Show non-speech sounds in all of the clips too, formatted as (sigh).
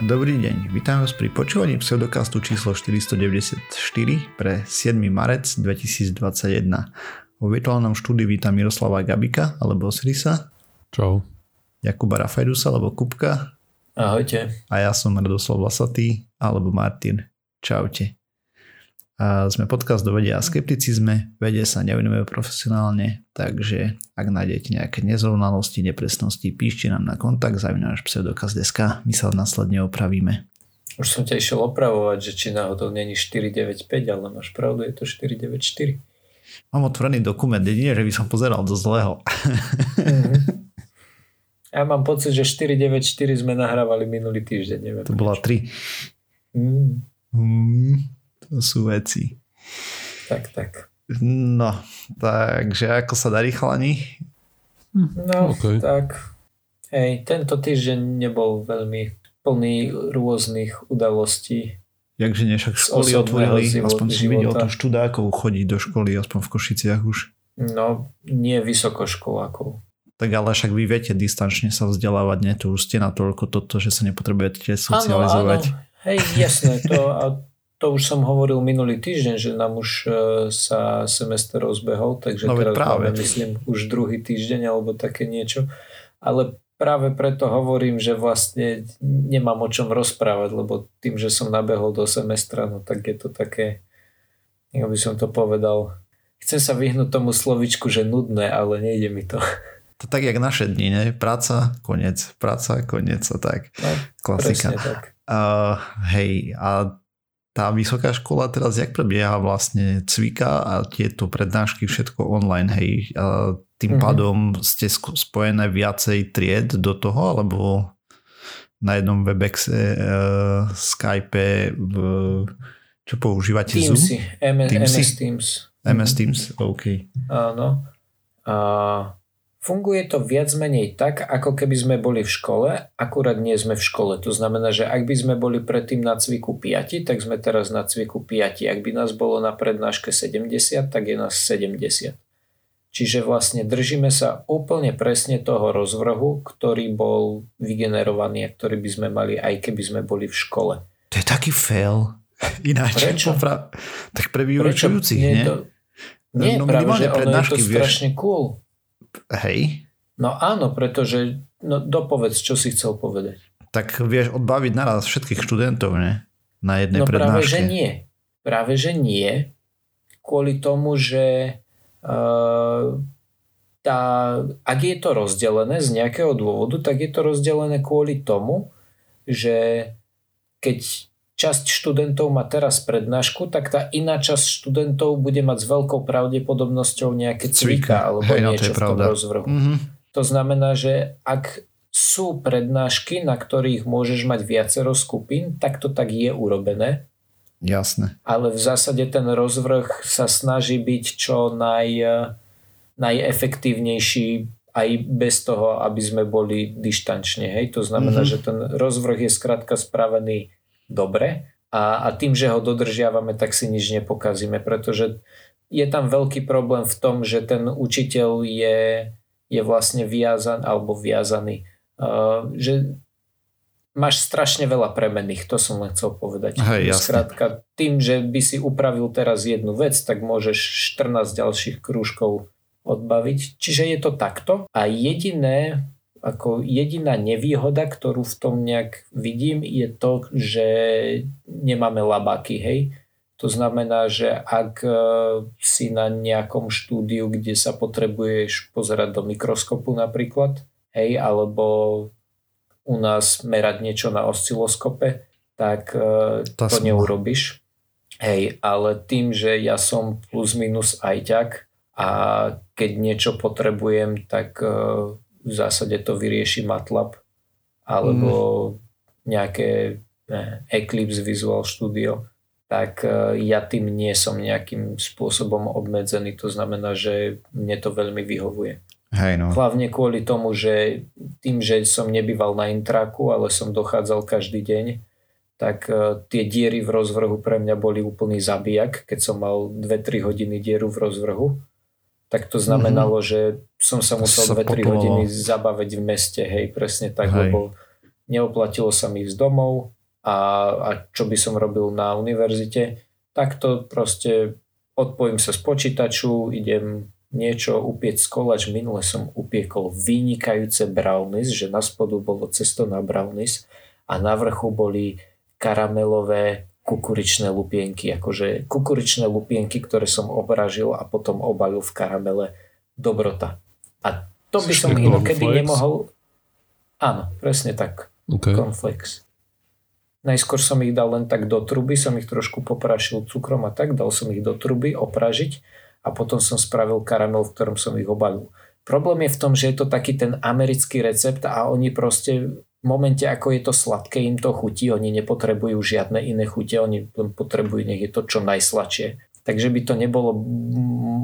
Dobrý deň, vítam vás pri počúvaní pseudokastu číslo 494 pre 7. marec 2021. Vo virtuálnom štúdiu vítam Miroslava Gabika alebo Srisa. Čau. Jakuba Rafajdusa alebo Kupka. Ahojte. A ja som Radoslav Vlasatý alebo Martin. Čaute. A sme podcast do vedia a skepticizme, vede sa nevenujeme profesionálne, takže ak nájdete nejaké nezrovnalosti, nepresnosti, píšte nám na kontakt zavináš pseudokaz.sk, my sa následne opravíme. Už som ťa išiel opravovať, že či náhodou není 495, ale máš pravdu, je to 494. Mám otvorený dokument, jedine, že by som pozeral do zlého. Mm-hmm. Ja mám pocit, že 494 sme nahrávali minulý týždeň. Neviem to bola 3. Mm. Mm. To sú veci. Tak, tak. No, takže ako sa darí chalani? No, okay. tak. Hej, tento týždeň nebol veľmi plný rôznych udalostí. Jakže nie, však školy otvorili, aspoň si videl tu študákov chodiť do školy, aspoň v Košiciach už. No, nie vysokoškolákov. Tak ale však vy viete distančne sa vzdelávať, nie? Tu už ste natoľko toto, že sa nepotrebujete socializovať. Áno, áno. Hej, jasné, to, (laughs) a to už som hovoril minulý týždeň, že nám už e, sa semester rozbehol, takže no, teraz práve. máme, myslím, už druhý týždeň alebo také niečo. Ale práve preto hovorím, že vlastne nemám o čom rozprávať, lebo tým, že som nabehol do semestra, no tak je to také, ako by som to povedal, chcem sa vyhnúť tomu slovičku, že nudné, ale nejde mi to. To tak, jak naše dni, ne? Práca, koniec, práca, koniec a tak. No, Klasika. tak. Uh, hej, a tá vysoká škola teraz jak prebieha vlastne cvika a tieto prednášky všetko online, hej. A tým mm-hmm. pádom ste spojené viacej tried do toho, alebo na jednom Webexe, uh, Skype, v, čo používate Teamsy. Zoom? MS, Teamsy? MS Teams. MS Teams, OK. Áno. A Funguje to viac menej tak, ako keby sme boli v škole, akurát nie sme v škole. To znamená, že ak by sme boli predtým na cviku 5, tak sme teraz na cviku 5. Ak by nás bolo na prednáške 70, tak je nás 70. Čiže vlastne držíme sa úplne presne toho rozvrhu, ktorý bol vygenerovaný a ktorý by sme mali aj keby sme boli v škole. To je taký fail. (laughs) Ináč. Prečo? (laughs) Popra... Tak pre vyučujúcich, nie? To... Nie, no, práve, že ono je to strašne cool. Hej. No áno, pretože, no dopovedz, čo si chcel povedať. Tak vieš odbaviť naraz všetkých študentov, ne? Na jednej no prednáške. práve, že nie. Práve, že nie. Kvôli tomu, že uh, tá, ak je to rozdelené z nejakého dôvodu, tak je to rozdelené kvôli tomu, že keď časť študentov má teraz prednášku, tak tá iná časť študentov bude mať s veľkou pravdepodobnosťou nejaké cvika alebo Hej, no, niečo v tom rozvrhu. Mm-hmm. To znamená, že ak sú prednášky, na ktorých môžeš mať viacero skupín, tak to tak je urobené. Jasné. Ale v zásade ten rozvrh sa snaží byť čo naj, najefektívnejší aj bez toho, aby sme boli dištančne. Hej? To znamená, mm-hmm. že ten rozvrh je skrátka spravený dobre a, a tým, že ho dodržiavame, tak si nič nepokazíme, pretože je tam veľký problém v tom, že ten učiteľ je, je vlastne viazaný alebo viazaný, uh, že máš strašne veľa premenných, to som len chcel povedať. Hej, Skrátka, tým, že by si upravil teraz jednu vec, tak môžeš 14 ďalších krúžkov odbaviť. Čiže je to takto a jediné, ako jediná nevýhoda, ktorú v tom nejak vidím, je to, že nemáme labáky, hej. To znamená, že ak e, si na nejakom štúdiu, kde sa potrebuješ pozerať do mikroskopu napríklad, hej, alebo u nás merať niečo na osciloskope, tak e, to, to neurobiš. Hej, ale tým, že ja som plus minus ajťak a keď niečo potrebujem, tak e, v zásade to vyrieši MATLAB alebo mm. nejaké ne, Eclipse Visual Studio, tak e, ja tým nie som nejakým spôsobom obmedzený. To znamená, že mne to veľmi vyhovuje. Hej no. Hlavne kvôli tomu, že tým, že som nebýval na intraku, ale som dochádzal každý deň, tak e, tie diery v rozvrhu pre mňa boli úplný zabijak, keď som mal 2-3 hodiny dieru v rozvrhu tak to znamenalo, mm-hmm. že som sa musel 2-3 hodiny zabaviť v meste, hej, presne tak, hej. lebo neoplatilo sa mi z domov a, a čo by som robil na univerzite, tak to proste odpojím sa z počítaču, idem niečo upieť z koláč. Minule som upiekol vynikajúce brownies, že na spodu bolo cesto na brownies a na vrchu boli karamelové kukuričné lupienky, akože kukuričné lupienky, ktoré som obražil a potom obalil v karamele dobrota. A to by som inokedy nemohol... Áno, presne tak. Okay. Cornflakes. Najskôr som ich dal len tak do truby, som ich trošku poprašil cukrom a tak, dal som ich do truby opražiť a potom som spravil karamel, v ktorom som ich obalil. Problém je v tom, že je to taký ten americký recept a oni proste v momente, ako je to sladké, im to chutí, oni nepotrebujú žiadne iné chute, oni potrebujú, nech je to čo najsladšie. Takže by to nebolo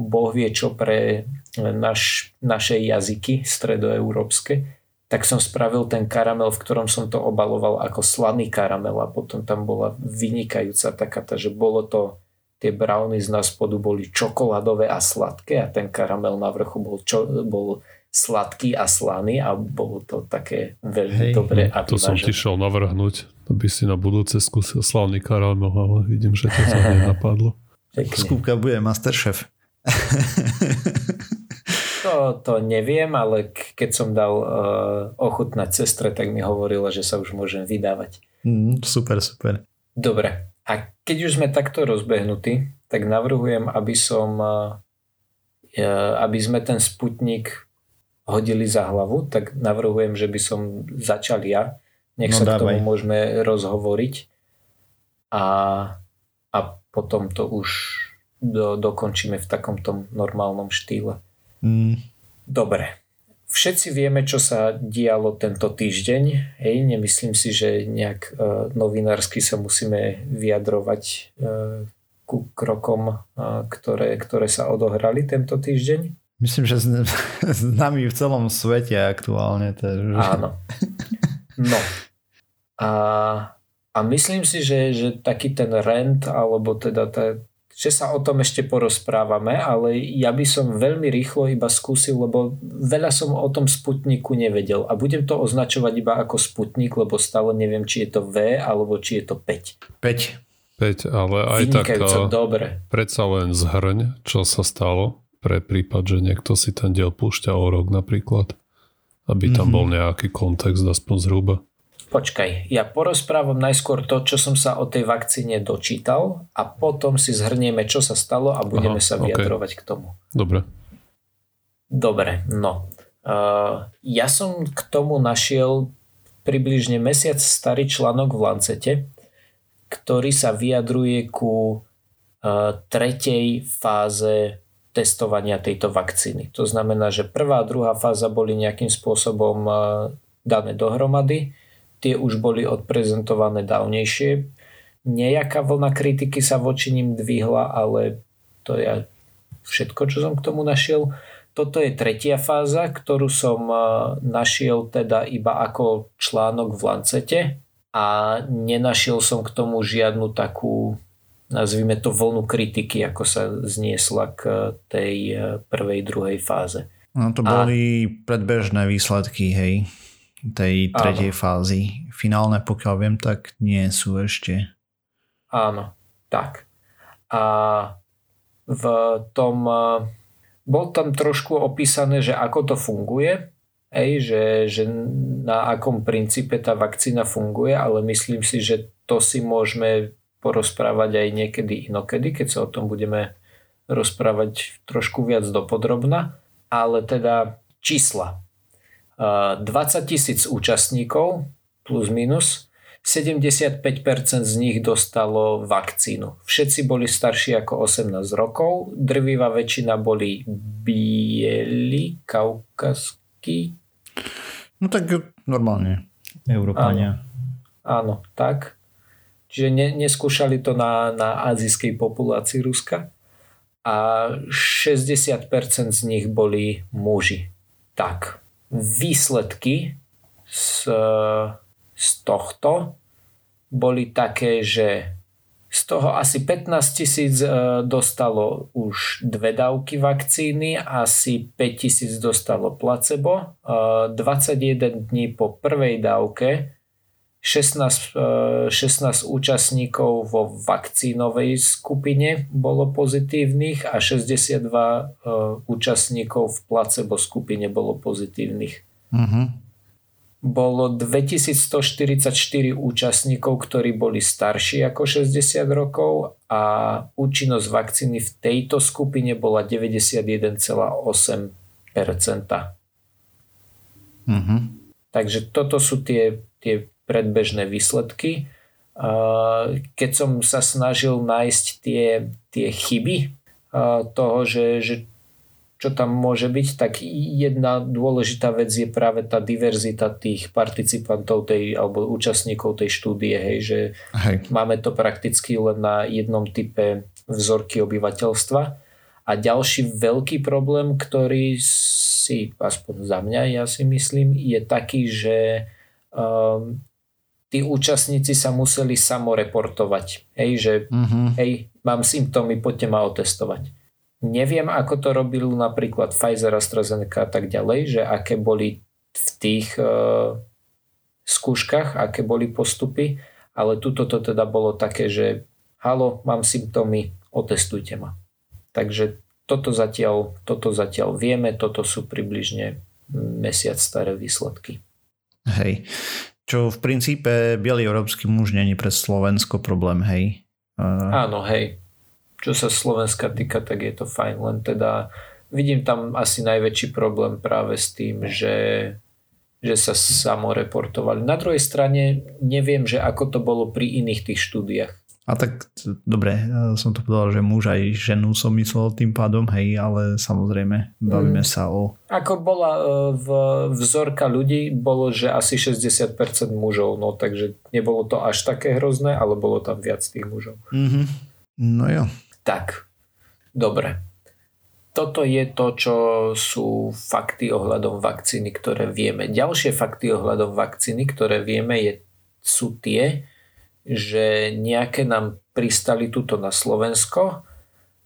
boh vie čo pre naš, naše jazyky stredoeurópske tak som spravil ten karamel, v ktorom som to obaloval ako slaný karamel a potom tam bola vynikajúca taká, že bolo to, tie brownie z nás spodu boli čokoládové a sladké a ten karamel na vrchu bol, čo, bol sladký a slaný a bolo to také veľmi Hej, dobré. A to som ti šel navrhnúť, aby si na budúce skúsil slavný karamel, ale vidím, že to sa (laughs) nenapadlo. Skúbka bude Masterchef. (laughs) To, to neviem, ale keď som dal uh, ochutnať sestre, tak mi hovorila, že sa už môžem vydávať. Mm, super, super. Dobre. A keď už sme takto rozbehnutí, tak navrhujem, aby som uh, aby sme ten sputnik hodili za hlavu, tak navrhujem, že by som začal ja. Nech no, sa dávaj. k tomu môžeme rozhovoriť a, a potom to už do, dokončíme v takomto normálnom štýle. Mm. Dobre. Všetci vieme, čo sa dialo tento týždeň. Hej, nemyslím si, že nejak uh, novinársky sa musíme vyjadrovať uh, ku krokom, uh, ktoré, ktoré sa odohrali tento týždeň. Myslím, že s, s nami v celom svete aktuálne. Takže... Áno. No. A, a myslím si, že, že taký ten rent, alebo teda tá, že sa o tom ešte porozprávame, ale ja by som veľmi rýchlo iba skúsil, lebo veľa som o tom Sputniku nevedel a budem to označovať iba ako Sputnik, lebo stále neviem, či je to V alebo či je to 5. 5. 5, ale aj tak dobre. predsa len zhrň, čo sa stalo pre prípad, že niekto si ten diel púšťa o rok napríklad, aby tam mm-hmm. bol nejaký kontext aspoň zhruba. Počkaj, ja porozprávam najskôr to, čo som sa o tej vakcíne dočítal a potom si zhrnieme, čo sa stalo a budeme Aha, sa vyjadrovať okay. k tomu. Dobre. Dobre, no. Uh, ja som k tomu našiel približne mesiac starý článok v Lancete, ktorý sa vyjadruje ku uh, tretej fáze testovania tejto vakcíny. To znamená, že prvá a druhá fáza boli nejakým spôsobom uh, dané dohromady tie už boli odprezentované dávnejšie. Nejaká vlna kritiky sa voči ním dvihla, ale to je všetko, čo som k tomu našiel. Toto je tretia fáza, ktorú som našiel teda iba ako článok v Lancete a nenašiel som k tomu žiadnu takú nazvime to vlnu kritiky, ako sa zniesla k tej prvej, druhej fáze. No to boli a... predbežné výsledky, hej tej tretej Áno. fázy. Finálne, pokiaľ viem, tak nie sú ešte. Áno, tak. A v tom bol tam trošku opísané, že ako to funguje, Ej, že, že na akom princípe tá vakcína funguje, ale myslím si, že to si môžeme porozprávať aj niekedy inokedy, keď sa o tom budeme rozprávať trošku viac dopodrobna. Ale teda čísla. 20 tisíc účastníkov plus minus 75% z nich dostalo vakcínu. Všetci boli starší ako 18 rokov, drvivá väčšina boli bieli, kaukaskí. No tak normálne, Európania. Áno, áno tak. Čiže ne, neskúšali to na, na azijskej populácii Ruska a 60% z nich boli muži. Tak, výsledky z, z tohto boli také, že z toho asi 15 tisíc e, dostalo už dve dávky vakcíny, asi 5 tisíc dostalo placebo. 21 e, dní po prvej dávke 16, 16 účastníkov vo vakcínovej skupine bolo pozitívnych a 62 účastníkov v placebo skupine bolo pozitívnych. Uh-huh. Bolo 2144 účastníkov, ktorí boli starší ako 60 rokov a účinnosť vakcíny v tejto skupine bola 91,8%. Uh-huh. Takže toto sú tie, tie predbežné výsledky. Keď som sa snažil nájsť tie, tie chyby toho, že, že čo tam môže byť, tak jedna dôležitá vec je práve tá diverzita tých participantov tej, alebo účastníkov tej štúdie, hej, že hej. máme to prakticky len na jednom type vzorky obyvateľstva. A ďalší veľký problém, ktorý si, aspoň za mňa, ja si myslím, je taký, že um, tí účastníci sa museli samoreportovať. Hej, že uh-huh. hej, mám symptómy, poďte ma otestovať. Neviem, ako to robil napríklad Pfizer, AstraZeneca a tak ďalej, že aké boli v tých uh, skúškach, aké boli postupy, ale tuto to teda bolo také, že halo, mám symptómy, otestujte ma. Takže toto zatiaľ, toto zatiaľ vieme, toto sú približne mesiac staré výsledky. Hej. Čo v princípe biely európsky muž není pre Slovensko problém, hej? Uh... Áno, hej. Čo sa Slovenska týka, tak je to fajn, len teda vidím tam asi najväčší problém práve s tým, že, že sa samoreportovali. Na druhej strane neviem, že ako to bolo pri iných tých štúdiách. A tak dobre, som to povedal, že muž aj ženu som myslel tým pádom, hej, ale samozrejme bavíme mm. sa o... Ako bola e, v vzorka ľudí, bolo, že asi 60% mužov, no takže nebolo to až také hrozné, ale bolo tam viac tých mužov. Mm-hmm. No jo. Tak, dobre. Toto je to, čo sú fakty ohľadom vakcíny, ktoré vieme. Ďalšie fakty ohľadom vakcíny, ktoré vieme, je, sú tie, že nejaké nám pristali tuto na Slovensko,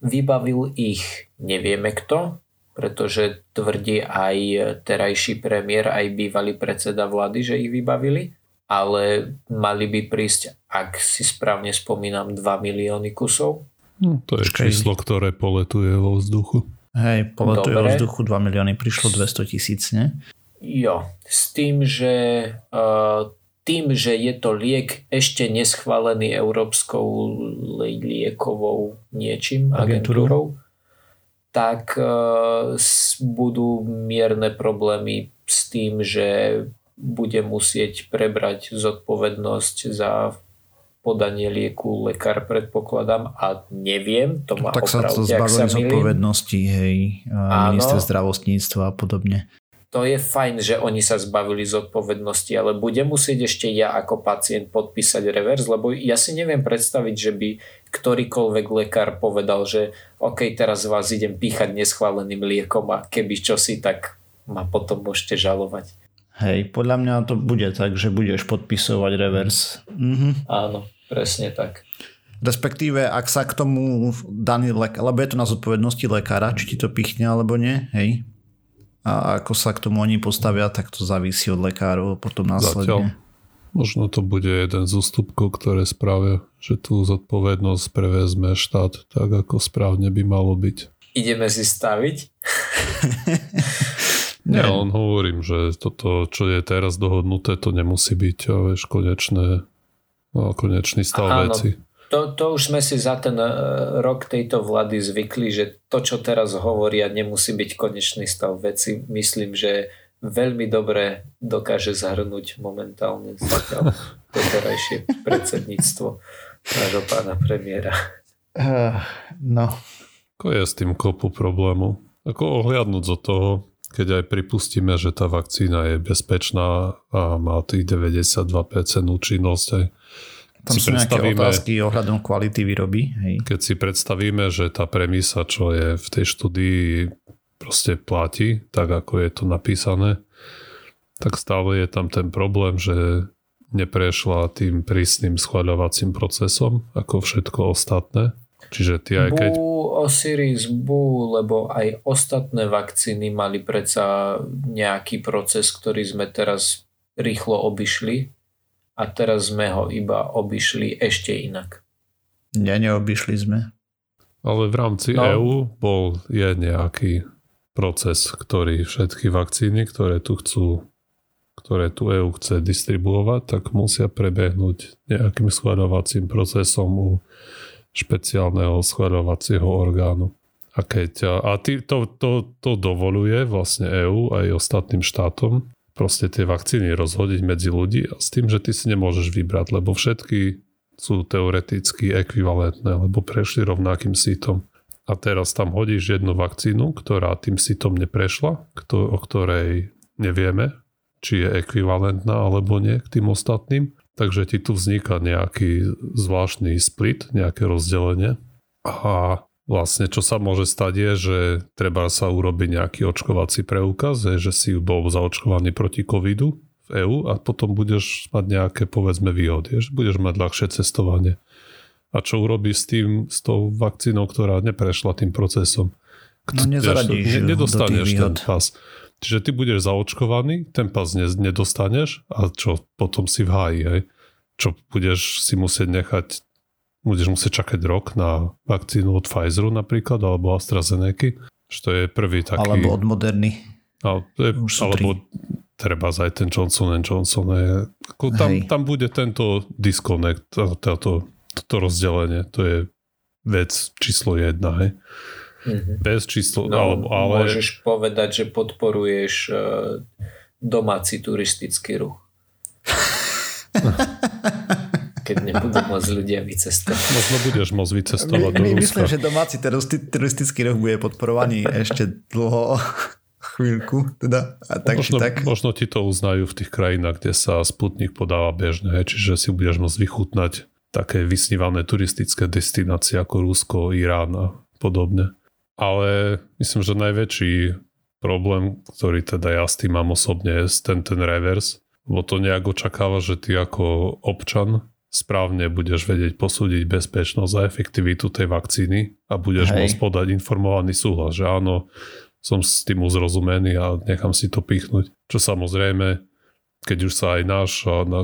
vybavil ich nevieme kto, pretože tvrdí aj terajší premiér, aj bývalý predseda vlády, že ich vybavili, ale mali by prísť, ak si správne spomínam, 2 milióny kusov. No, to je Počkej. číslo, ktoré poletuje vo vzduchu. Hej, poletuje Dobre. vo vzduchu 2 milióny, prišlo 200 tisíc, ne? Jo, s tým, že uh, tým, že je to liek ešte neschválený Európskou liekovou niečím, agentúrou, tak uh, budú mierne problémy s tým, že bude musieť prebrať zodpovednosť za podanie lieku lekár predpokladám a neviem, to má Tak sa to zbavili zodpovednosti, hej, minister zdravotníctva a podobne to je fajn, že oni sa zbavili zodpovednosti, ale budem musieť ešte ja ako pacient podpísať revers, lebo ja si neviem predstaviť, že by ktorýkoľvek lekár povedal, že OK, teraz vás idem píchať neschváleným liekom a keby čosi, tak ma potom môžete žalovať. Hej, podľa mňa to bude tak, že budeš podpisovať revers. Mhm. Áno, presne tak. Respektíve, ak sa k tomu daný lekár, lebo je to na zodpovednosti lekára, či ti to pichne alebo nie, hej, a ako sa k tomu oni postavia, tak to závisí od lekárov potom následne. Zatiaľ. Možno to bude jeden z ústupkov, ktoré spravia, že tú zodpovednosť prevezme štát tak, ako správne by malo byť. Ideme si staviť? (laughs) Nie, len hovorím, že toto, čo je teraz dohodnuté, to nemusí byť vieš, konečné, no, konečný stav Áno, veci to, to už sme si za ten e, rok tejto vlády zvykli, že to, čo teraz hovoria, nemusí byť konečný stav veci. Myslím, že veľmi dobre dokáže zahrnúť momentálne zatiaľ (laughs) doterajšie predsedníctvo nášho pána premiéra. Uh, no. Ako je s tým kopu problému? Ako ohliadnúť zo toho, keď aj pripustíme, že tá vakcína je bezpečná a má tých 92% účinnosť, aj tam si sú nejaké otázky ohľadom kvality výroby. Hej. Keď si predstavíme, že tá premisa, čo je v tej štúdii proste platí, tak ako je to napísané, tak stále je tam ten problém, že neprešla tým prísnym schváľovacím procesom ako všetko ostatné. Čiže ty aj keď... Bú, Osiris, bú, lebo aj ostatné vakcíny mali predsa nejaký proces, ktorý sme teraz rýchlo obišli a teraz sme ho iba obišli ešte inak. Nie, neobišli sme. Ale v rámci no. EÚ bol je nejaký proces, ktorý všetky vakcíny, ktoré tu chcú ktoré tu EU chce distribuovať, tak musia prebehnúť nejakým schváľovacím procesom u špeciálneho schváľovacieho orgánu. A, keď, a tý, to, to, to dovoluje vlastne EÚ aj ostatným štátom proste tie vakcíny rozhodiť medzi ľudí s tým, že ty si nemôžeš vybrať, lebo všetky sú teoreticky ekvivalentné, lebo prešli rovnakým sítom. A teraz tam hodíš jednu vakcínu, ktorá tým sítom neprešla, o ktorej nevieme, či je ekvivalentná alebo nie k tým ostatným. Takže ti tu vzniká nejaký zvláštny split, nejaké rozdelenie. A vlastne čo sa môže stať je, že treba sa urobiť nejaký očkovací preukaz, že si bol zaočkovaný proti covidu v EÚ a potom budeš mať nejaké povedzme výhody, že budeš mať ľahšie cestovanie. A čo urobíš s tým, s tou vakcínou, ktorá neprešla tým procesom? No nezaradíš ne, nedostaneš ten pas. Čiže ty budeš zaočkovaný, ten pas nedostaneš a čo potom si v háji, hej? Čo budeš si musieť nechať, budeš musieť čakať rok na vakcínu od Pfizeru napríklad, alebo AstraZeneca, čo je prvý taký... Alebo od Moderny. A, je, alebo treba aj ten Johnson Johnson. Je, ako tam, tam bude tento disconnect, toto, toto rozdelenie, to je vec číslo jedna, hej. Mm-hmm. Bez číslo, no, alebo, ale... Môžeš povedať, že podporuješ uh, domáci turistický ruch. (laughs) Keď nebudú môcť ľudia vycestovať. Možno budeš môcť vycestovať My, do Ruska. Myslím, že domáci turistický ruch bude podporovaný ešte dlho chvíľku. Teda, a tak, možno, tak. možno ti to uznajú v tých krajinách, kde sa Sputnik podáva bežne, čiže si budeš môcť vychutnať také vysnívané turistické destinácie ako Rusko, Irán a podobne. Ale myslím, že najväčší problém, ktorý teda ja s tým mám osobne, je ten, ten reverse, lebo to nejak očakáva, že ty ako občan správne budeš vedieť posúdiť bezpečnosť a efektivitu tej vakcíny a budeš Hej. môcť podať informovaný súhlas, že áno, som s tým uzrozumený a nechám si to pichnúť. Čo samozrejme, keď už sa aj náš,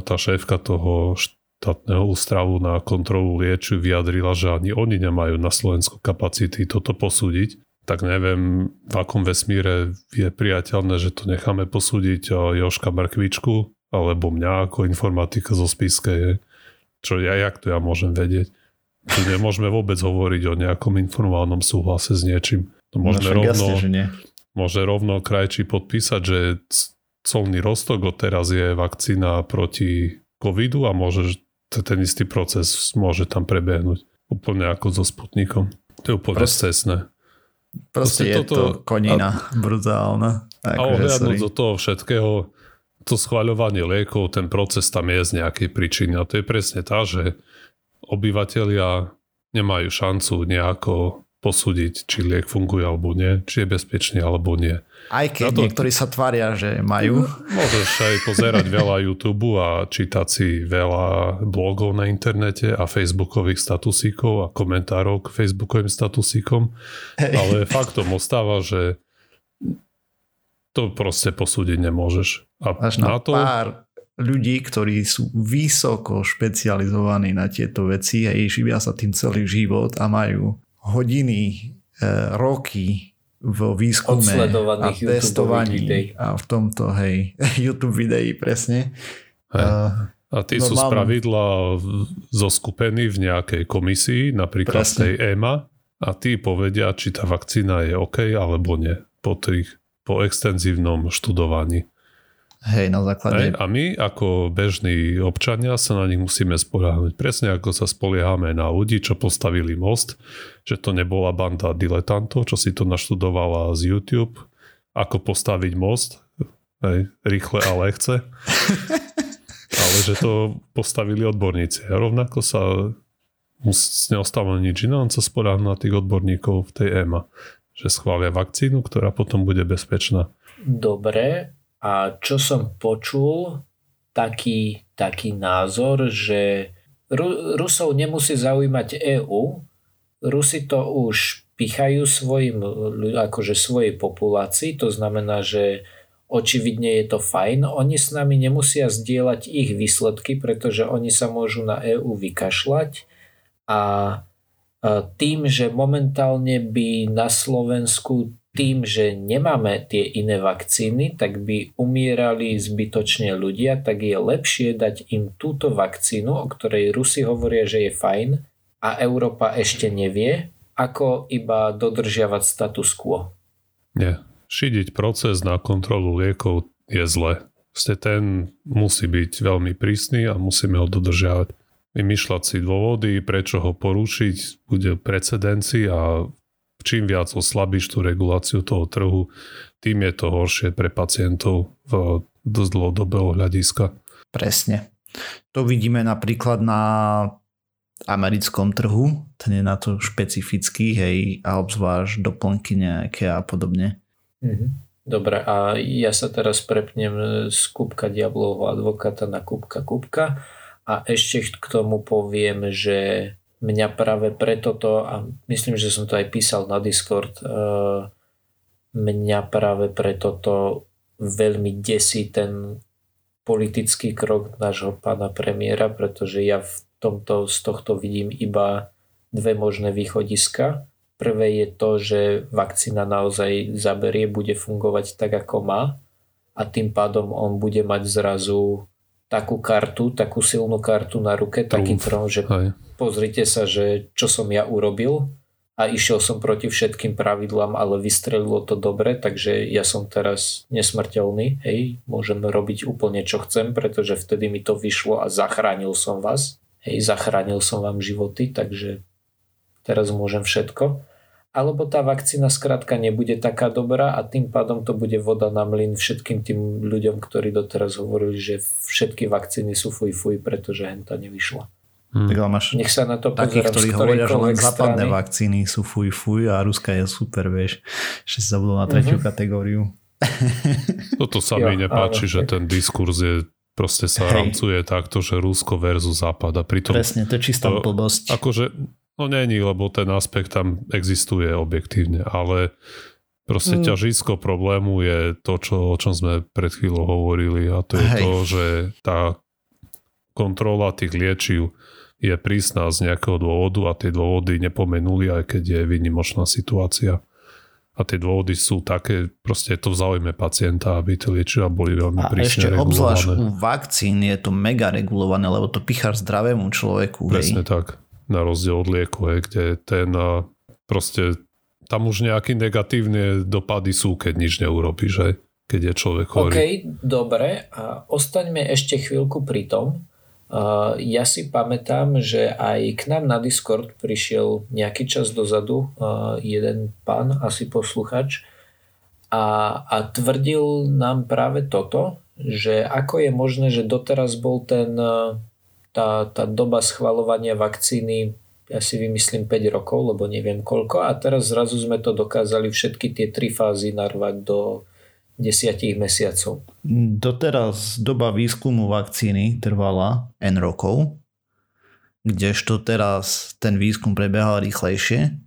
tá šéfka toho štátneho ústravu na kontrolu liečiv vyjadrila, že ani oni nemajú na Slovensku kapacity toto posúdiť, tak neviem, v akom vesmíre je priateľné, že to necháme posúdiť Joška Mrkvičku alebo mňa ako informatika zo spiske. Čo ja, jak to ja môžem vedieť? Tu nemôžeme vôbec hovoriť o nejakom informovanom súhlase s niečím. To môžeme no, rovno, jasne, že nie. môže rovno krajčí podpísať, že colný rostok od teraz je vakcína proti covidu a môže ten istý proces môže tam prebehnúť. Úplne ako so Sputnikom. To je úplne Proste, cestné. Proste, je toto, to konina a, brutálna. A ohľadnúť do toho všetkého, to schváľovanie liekov, ten proces tam je z nejakej príčiny. A to je presne tá, že obyvateľia nemajú šancu nejako posúdiť, či liek funguje alebo nie, či je bezpečný alebo nie. Aj keď to, niektorí sa tvária, že majú. (laughs) Môžeš aj pozerať veľa YouTube a čítať si veľa blogov na internete a facebookových statusíkov a komentárov k facebookovým statusíkom, hey. ale faktom ostáva, že to proste posúdiť nemôžeš. A Až na, na to... pár ľudí, ktorí sú vysoko špecializovaní na tieto veci a živia sa tým celý život a majú hodiny, e, roky vo výskume a testovaní a v tomto, hej, (laughs) YouTube videí presne. Hej. A, a tí no, sú mám... spravidla zoskupení v nejakej komisii, napríklad presne. tej EMA a tí povedia, či tá vakcína je OK alebo nie po, tých, po extenzívnom študovaní. Hej, na základe... Hej, a my ako bežní občania sa na nich musíme spoliehať. Presne ako sa spoliehame na ľudí, čo postavili most, že to nebola banda diletantov, čo si to naštudovala z YouTube, ako postaviť most, hej, rýchle a lehce. (laughs) Ale že to postavili odborníci. A rovnako sa neostalo nič iné, on sa spoľahnú na tých odborníkov v tej EMA, že schvália vakcínu, ktorá potom bude bezpečná. Dobre, a čo som počul, taký, taký názor, že Ru, Rusov nemusí zaujímať EÚ, Rusi to už pichajú svojim, akože svojej populácii, to znamená, že očividne je to fajn. Oni s nami nemusia zdieľať ich výsledky, pretože oni sa môžu na EÚ vykašľať. A tým, že momentálne by na Slovensku tým, že nemáme tie iné vakcíny, tak by umierali zbytočne ľudia, tak je lepšie dať im túto vakcínu, o ktorej Rusi hovoria, že je fajn a Európa ešte nevie, ako iba dodržiavať status quo. Nie. Šidiť proces na kontrolu liekov je zle. Ste ten musí byť veľmi prísny a musíme ho dodržiavať. Vymýšľať si dôvody, prečo ho porušiť, bude precedenci a čím viac oslabíš tú reguláciu toho trhu, tým je to horšie pre pacientov v dosť dlhodobého hľadiska. Presne. To vidíme napríklad na americkom trhu, ten je na to špecifický, hej, a obzvlášť doplnky nejaké a podobne. Mhm. Dobre, a ja sa teraz prepnem z kúbka diablovho advokáta na kúbka kúbka a ešte k tomu poviem, že mňa práve preto to, a myslím, že som to aj písal na Discord, e, mňa práve preto to veľmi desí ten politický krok nášho pána premiéra, pretože ja v tomto, z tohto vidím iba dve možné východiska. Prvé je to, že vakcína naozaj zaberie, bude fungovať tak, ako má a tým pádom on bude mať zrazu takú kartu, takú silnú kartu na ruke, taký trón, že Aj pozrite sa, že čo som ja urobil a išiel som proti všetkým pravidlám, ale vystrelilo to dobre, takže ja som teraz nesmrteľný, hej, môžem robiť úplne čo chcem, pretože vtedy mi to vyšlo a zachránil som vás, hej, zachránil som vám životy, takže teraz môžem všetko. Alebo tá vakcína skrátka nebude taká dobrá a tým pádom to bude voda na mlyn všetkým tým ľuďom, ktorí doteraz hovorili, že všetky vakcíny sú fuj fuj, pretože henta nevyšla. Hmm. Tak máš Nech sa na to takých, ktorí hovoria, že len západné strany. vakcíny sú fuj fuj a Ruska je super, vieš. Že sa budú na tretiu uh-huh. kategóriu. (laughs) Toto sa mi nepáči, áno, že ten diskurs je proste sa Hej. rámcuje takto, že Rusko versus Západ a pritom... Presne, to je čistá blbosť. Akože, no není, lebo ten aspekt tam existuje objektívne, ale proste mm. ťažisko problému je to, čo, o čom sme pred chvíľou hovorili a to je Hej. to, že tá kontrola tých liečiv je prísna z nejakého dôvodu a tie dôvody nepomenuli, aj keď je výnimočná situácia. A tie dôvody sú také, proste je to v záujme pacienta, aby tie liečiva boli veľmi a prísne ešte regulované. obzvlášť u vakcín je to mega regulované, lebo to picháš zdravému človeku. Presne hej. tak. Na rozdiel od lieku, hej, kde ten proste tam už nejaké negatívne dopady sú, keď nič neurobi, že keď je človek chorý. OK, dobre. A ostaňme ešte chvíľku pri tom, ja si pamätám, že aj k nám na Discord prišiel nejaký čas dozadu jeden pán, asi posluchač, a, a tvrdil nám práve toto, že ako je možné, že doteraz bol ten, tá, tá doba schvalovania vakcíny ja si vymyslím 5 rokov, lebo neviem koľko a teraz zrazu sme to dokázali všetky tie tri fázy narvať do, desiatich mesiacov. Doteraz doba výskumu vakcíny trvala N rokov, kdežto teraz ten výskum prebiehal rýchlejšie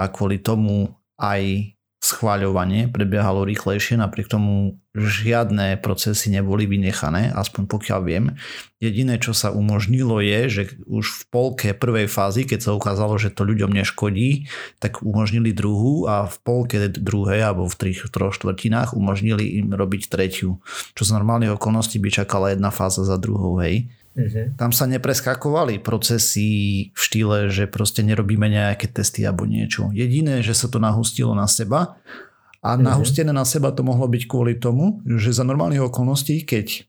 a kvôli tomu aj schváľovanie prebiehalo rýchlejšie, napriek tomu žiadne procesy neboli vynechané, aspoň pokiaľ viem. Jediné, čo sa umožnilo je, že už v polke prvej fázy, keď sa ukázalo, že to ľuďom neškodí, tak umožnili druhú a v polke druhej alebo v trich, troch štvrtinách umožnili im robiť tretiu. Čo z normálnych okolností by čakala jedna fáza za druhou, hej. Uh-huh. Tam sa nepreskakovali procesy v štýle, že proste nerobíme nejaké testy alebo niečo. Jediné, že sa to nahustilo na seba a uh-huh. nahustené na seba to mohlo byť kvôli tomu, že za normálnych okolností, keď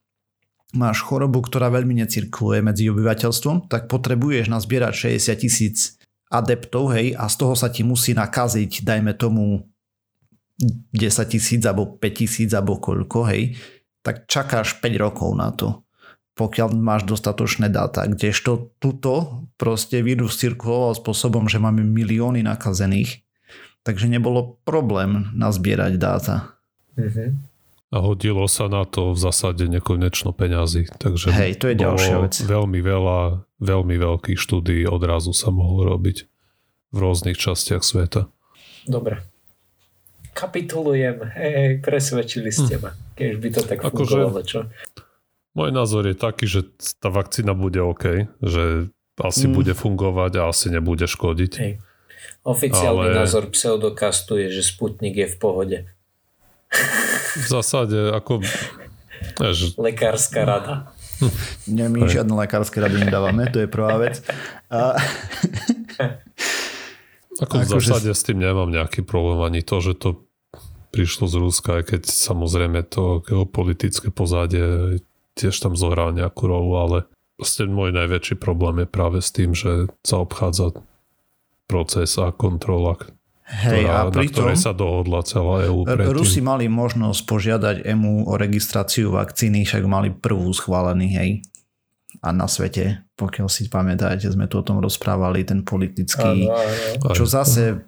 máš chorobu, ktorá veľmi necirkuluje medzi obyvateľstvom, tak potrebuješ nazbierať 60 tisíc adeptov, hej, a z toho sa ti musí nakaziť, dajme tomu 10 tisíc alebo 5 tisíc alebo koľko, hej, tak čakáš 5 rokov na to pokiaľ máš dostatočné dáta, kdežto tuto proste vírus cirkuloval spôsobom, že máme milióny nakazených, takže nebolo problém nazbierať dáta. Mm-hmm. A hodilo sa na to v zásade nekonečno peňazí. Takže Hej, to je ďalšia vec. Veľmi veľa, veľmi veľkých štúdií odrazu sa mohlo robiť v rôznych častiach sveta. Dobre. kapitulujem, hej, presvedčili ste hm. ma. Keď by to tak ako fungovalo, čo? Môj názor je taký, že tá vakcína bude OK, že asi mm. bude fungovať a asi nebude škodiť. Hej. Oficiálny Ale... názor pseudokastu je, že Sputnik je v pohode. V zásade ako... Než... Lekárska rada. Nie, my žiadne lekárske rady nedávame, to je prvá vec. A... Ako v zásade že... s tým nemám nejaký problém, ani to, že to prišlo z Ruska, aj keď samozrejme to geopolitické pozadie tiež tam zohral nejakú rolu, ale proste môj najväčší problém je práve s tým, že sa obchádza proces a kontrola, Hej, ktorá, a pritom, na ktorej sa dohodla celá EU. Predtým. Rusi mali možnosť požiadať EMU o registráciu vakcíny, však mali prvú schválený, hej. A na svete, pokiaľ si pamätáte, sme tu o tom rozprávali, ten politický, ano, ano. čo zase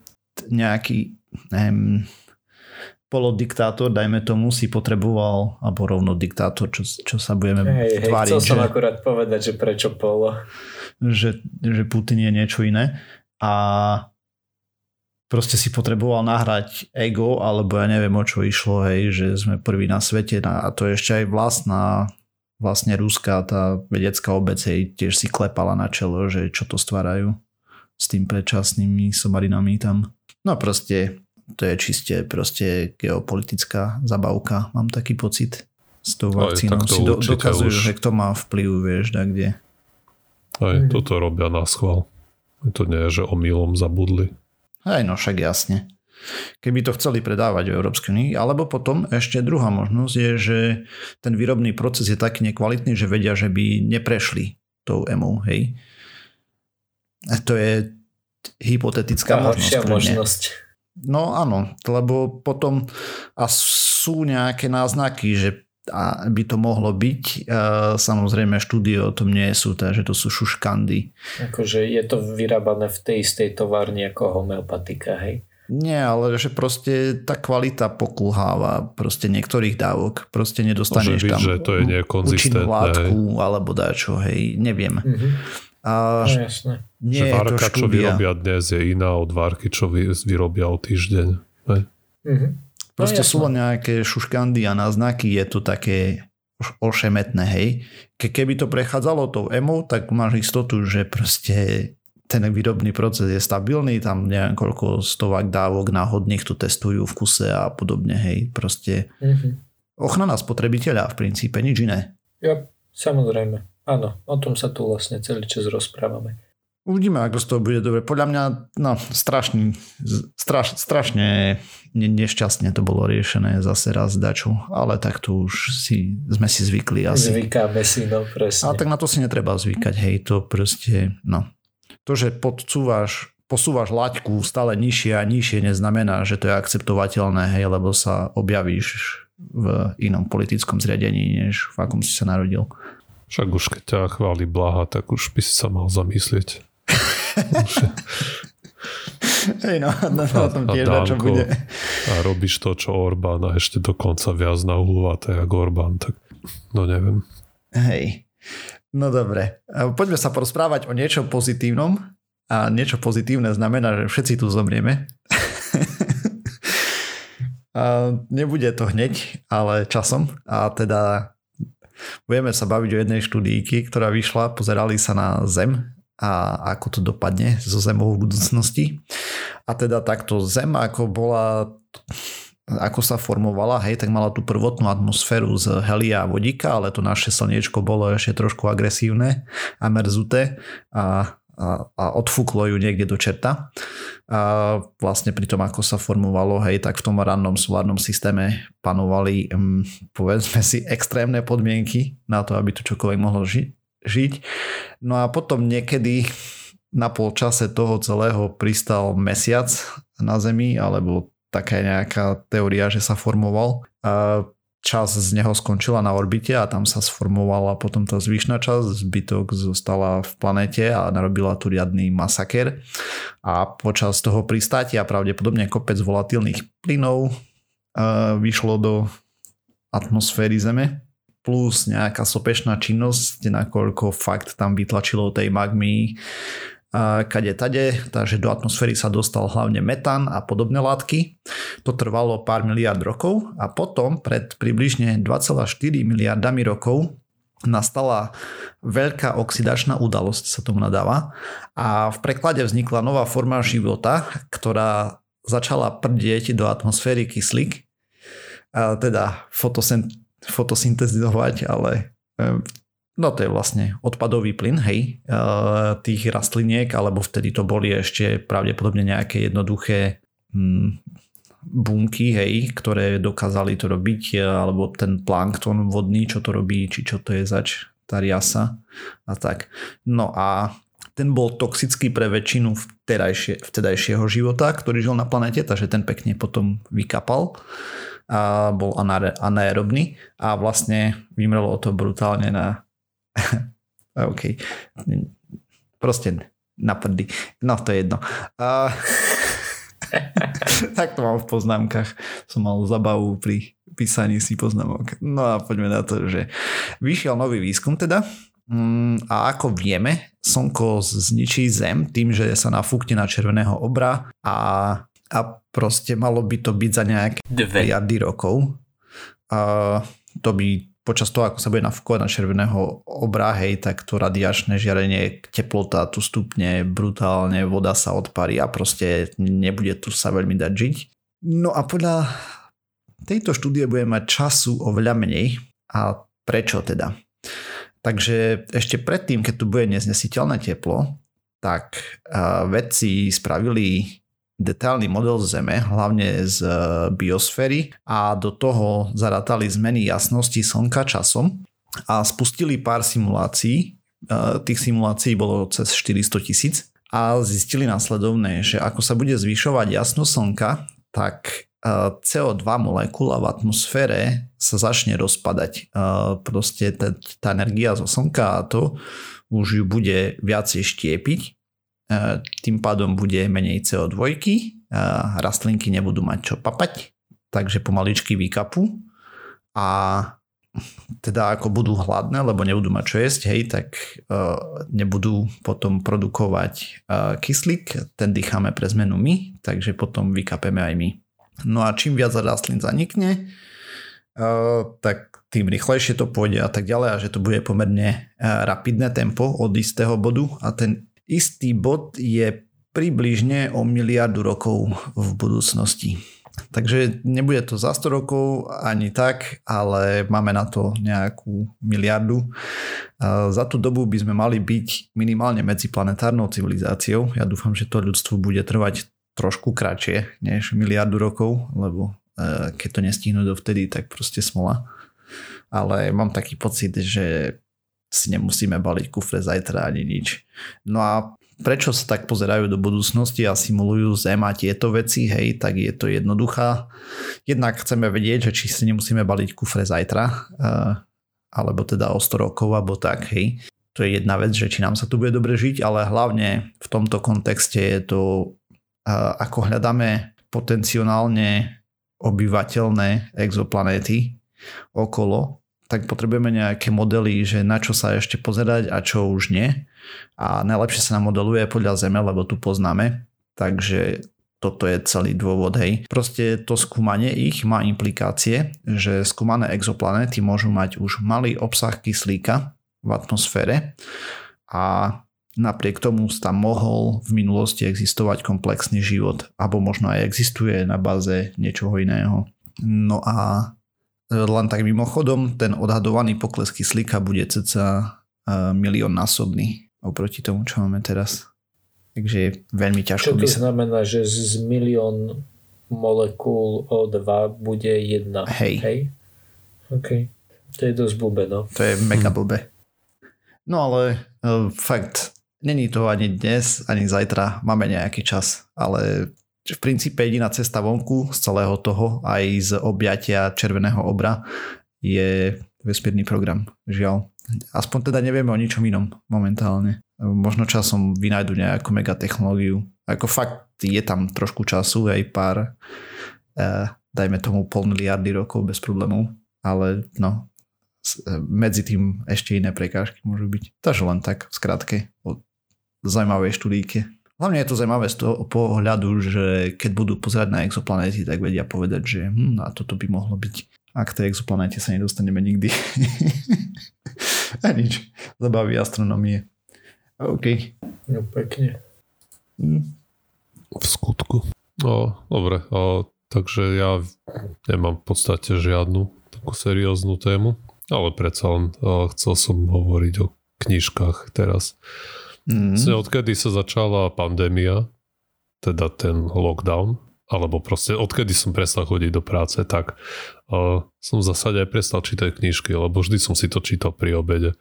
nejaký neviem, polodiktátor, dajme tomu, si potreboval, alebo rovno diktátor, čo, čo sa budeme hej, tváriť. Hej, chcel som že, akurát povedať, že prečo polo. Že, že Putin je niečo iné. A proste si potreboval nahrať ego, alebo ja neviem, o čo išlo, hej, že sme prví na svete a to je ešte aj vlastná vlastne ruská tá vedecká obec hej, tiež si klepala na čelo, že čo to stvárajú s tým predčasnými somarinami tam. No proste to je čiste proste geopolitická zabavka, mám taký pocit s tou vakcínou. Si do, dokazujú, už... že kto má vplyv, vieš, da kde. Aj mm. toto robia na schvál. To nie je, že omylom zabudli. Aj no, však jasne. Keby to chceli predávať v Európskej únii, alebo potom ešte druhá možnosť je, že ten výrobný proces je taký nekvalitný, že vedia, že by neprešli tou EMU, hej. A to je hypotetická možnosť. možnosť. No áno, lebo potom a sú nejaké náznaky, že a by to mohlo byť. Samozrejme štúdie o tom nie sú, takže to sú šuškandy. Akože je to vyrábané v tej istej továrni ako homeopatika, hej? Nie, ale že proste tá kvalita pokulháva proste niektorých dávok. Proste nedostaneš byť, tam že to je účinnú látku alebo dačo, hej, neviem. Mm-hmm. A no. Nie že várka, čo vyrobia dnes, je iná od várky, čo vyrobia o týždeň. Mm-hmm. Proste no, sú len nejaké šuškandy a náznaky, je to také ošemetné, hej. Ke, keby to prechádzalo tou EMO, tak máš istotu, že proste ten výrobný proces je stabilný, tam neviem koľko stovák dávok náhodných tu testujú v kuse a podobne, hej. Proste mm-hmm. ochrana spotrebiteľa v princípe, nič iné. Ja, samozrejme. Áno, o tom sa tu vlastne celý čas rozprávame. Uvidíme, ako z toho bude dobre. Podľa mňa no, strašný, straš, strašne ne, nešťastne to bolo riešené zase raz dačo, ale tak to už si, sme si zvykli asi. Zvykáme si, no presne. Ale tak na to si netreba zvykať, hej, to proste, no. To, že podcúvaš, posúvaš laťku stále nižšie a nižšie, neznamená, že to je akceptovateľné, hej, lebo sa objavíš v inom politickom zriadení, než v akom si sa narodil. Však už keď ťa chváli Blaha, tak už by si sa mal zamyslieť. (laughs) Hej no, no, no o tom tiež a čo bude. A robíš to, čo Orbán a ešte dokonca viac na uhlovaté ako Orbán, tak no neviem. Hej, no dobre. Poďme sa porozprávať o niečom pozitívnom. A niečo pozitívne znamená, že všetci tu zomrieme. (laughs) a nebude to hneď, ale časom. A teda Budeme sa baviť o jednej štúdíky, ktorá vyšla, pozerali sa na Zem a ako to dopadne so Zemou v budúcnosti. A teda takto Zem, ako bola ako sa formovala, hej, tak mala tú prvotnú atmosféru z helia a vodíka, ale to naše slniečko bolo ešte trošku agresívne a merzuté a a, odfúklo ju niekde do čerta. A vlastne pri tom, ako sa formovalo, hej, tak v tom rannom solárnom systéme panovali, um, povedzme si, extrémne podmienky na to, aby tu čokoľvek mohlo ži- žiť. No a potom niekedy na polčase toho celého pristal mesiac na Zemi, alebo taká nejaká teória, že sa formoval. A časť z neho skončila na orbite a tam sa sformovala potom tá zvyšná časť, zbytok zostala v planete a narobila tu riadný masaker a počas toho pristátia pravdepodobne kopec volatilných plynov vyšlo do atmosféry Zeme plus nejaká sopečná činnosť, nakoľko fakt tam vytlačilo tej magmy kade tade, takže do atmosféry sa dostal hlavne metán a podobné látky. To trvalo pár miliard rokov a potom pred približne 2,4 miliardami rokov nastala veľká oxidačná udalosť, sa tomu nadáva. A v preklade vznikla nová forma života, ktorá začala prdieť do atmosféry kyslík, teda fotosyn- fotosyntezovať, ale no to je vlastne odpadový plyn, hej, tých rastliniek, alebo vtedy to boli ešte pravdepodobne nejaké jednoduché hm, bunky, hej, ktoré dokázali to robiť, alebo ten plankton vodný, čo to robí, či čo to je zač, tá riasa a tak. No a ten bol toxický pre väčšinu vtedajšie, vtedajšieho života, ktorý žil na planete, takže ten pekne potom vykapal a bol anaerobný a vlastne vymrelo to brutálne na OK. Proste na prdy. No to je jedno. A... (laughs) tak to mám v poznámkach. Som mal zabavu pri písaní si poznámok. No a poďme na to, že vyšiel nový výskum teda mm, a ako vieme, slnko zničí zem tým, že sa nafúkne na červeného obra a, a proste malo by to byť za nejaké miliardy rokov. A to by počas toho, ako sa bude nafúkovať na červeného obra, hej, tak to radiačné žiarenie, teplota tu stupne brutálne, voda sa odparí a proste nebude tu sa veľmi dať žiť. No a podľa tejto štúdie bude mať času oveľa menej. A prečo teda? Takže ešte predtým, keď tu bude neznesiteľné teplo, tak vedci spravili detailný model Zeme, hlavne z e, biosféry a do toho zaratali zmeny jasnosti Slnka časom a spustili pár simulácií. E, tých simulácií bolo cez 400 tisíc a zistili následovné, že ako sa bude zvyšovať jasnosť Slnka, tak e, CO2 molekula v atmosfére sa začne rozpadať. Proste tá, tá energia zo Slnka a to už ju bude viacej štiepiť tým pádom bude menej CO2, rastlinky nebudú mať čo papať, takže pomaličky vykapu a teda ako budú hladné, lebo nebudú mať čo jesť, hej, tak uh, nebudú potom produkovať kyslík, ten dýchame pre zmenu my, takže potom vykapeme aj my. No a čím viac rastlín zanikne, tak tým rýchlejšie to pôjde a tak ďalej a že to bude pomerne rapidné tempo od istého bodu a ten Istý bod je približne o miliardu rokov v budúcnosti. Takže nebude to za 100 rokov ani tak, ale máme na to nejakú miliardu. Za tú dobu by sme mali byť minimálne medziplanetárnou civilizáciou. Ja dúfam, že to ľudstvo bude trvať trošku kratšie než miliardu rokov, lebo e, keď to nestihnú dovtedy, tak proste smola. Ale mám taký pocit, že si nemusíme baliť kufre zajtra ani nič. No a prečo sa tak pozerajú do budúcnosti a simulujú Zem a tieto veci, hej, tak je to jednoduchá. Jednak chceme vedieť, že či si nemusíme baliť kufre zajtra, uh, alebo teda o 100 rokov, alebo tak, hej. To je jedna vec, že či nám sa tu bude dobre žiť, ale hlavne v tomto kontexte je to, uh, ako hľadáme potenciálne obyvateľné exoplanéty okolo tak potrebujeme nejaké modely, že na čo sa ešte pozerať a čo už nie. A najlepšie sa nám modeluje podľa Zeme, lebo tu poznáme. Takže toto je celý dôvod, hej. Proste to skúmanie ich má implikácie, že skúmané exoplanéty môžu mať už malý obsah kyslíka v atmosfére a napriek tomu tam mohol v minulosti existovať komplexný život, alebo možno aj existuje na báze niečoho iného. No a len tak mimochodom, ten odhadovaný pokles kyslíka bude cca e, milión násobný oproti tomu, čo máme teraz. Takže je veľmi ťažko. Čo to sa... znamená, že z milión molekúl O2 bude jedna. Hej. Hej? OK. To je dosť blbé, no. To je mega blbé. No ale uh, fakt, není to ani dnes, ani zajtra. Máme nejaký čas, ale v princípe jediná cesta vonku z celého toho, aj z objatia červeného obra, je vesmírny program. Žiaľ. Aspoň teda nevieme o ničom inom momentálne. Možno časom vynajdu nejakú megatechnológiu. Ako fakt je tam trošku času, aj pár, eh, dajme tomu pol miliardy rokov bez problémov, ale no, medzi tým ešte iné prekážky môžu byť. Takže len tak, v skratke, zaujímavé študíky. Hlavne je to zaujímavé z toho pohľadu, že keď budú pozerať na exoplanéty, tak vedia povedať, že hm, a toto by mohlo byť. Ak tej exoplanéte sa nedostaneme nikdy. (laughs) a nič. Zabaví astronomie. OK. No pekne. Hm. V skutku. No, dobre. O, takže ja nemám v podstate žiadnu takú serióznu tému, ale predsa len o, chcel som hovoriť o knižkách teraz. Mm. Odkedy sa začala pandémia, teda ten lockdown, alebo proste odkedy som prestal chodiť do práce, tak uh, som v zásade aj prestal čítať knižky, lebo vždy som si to čítal pri obede.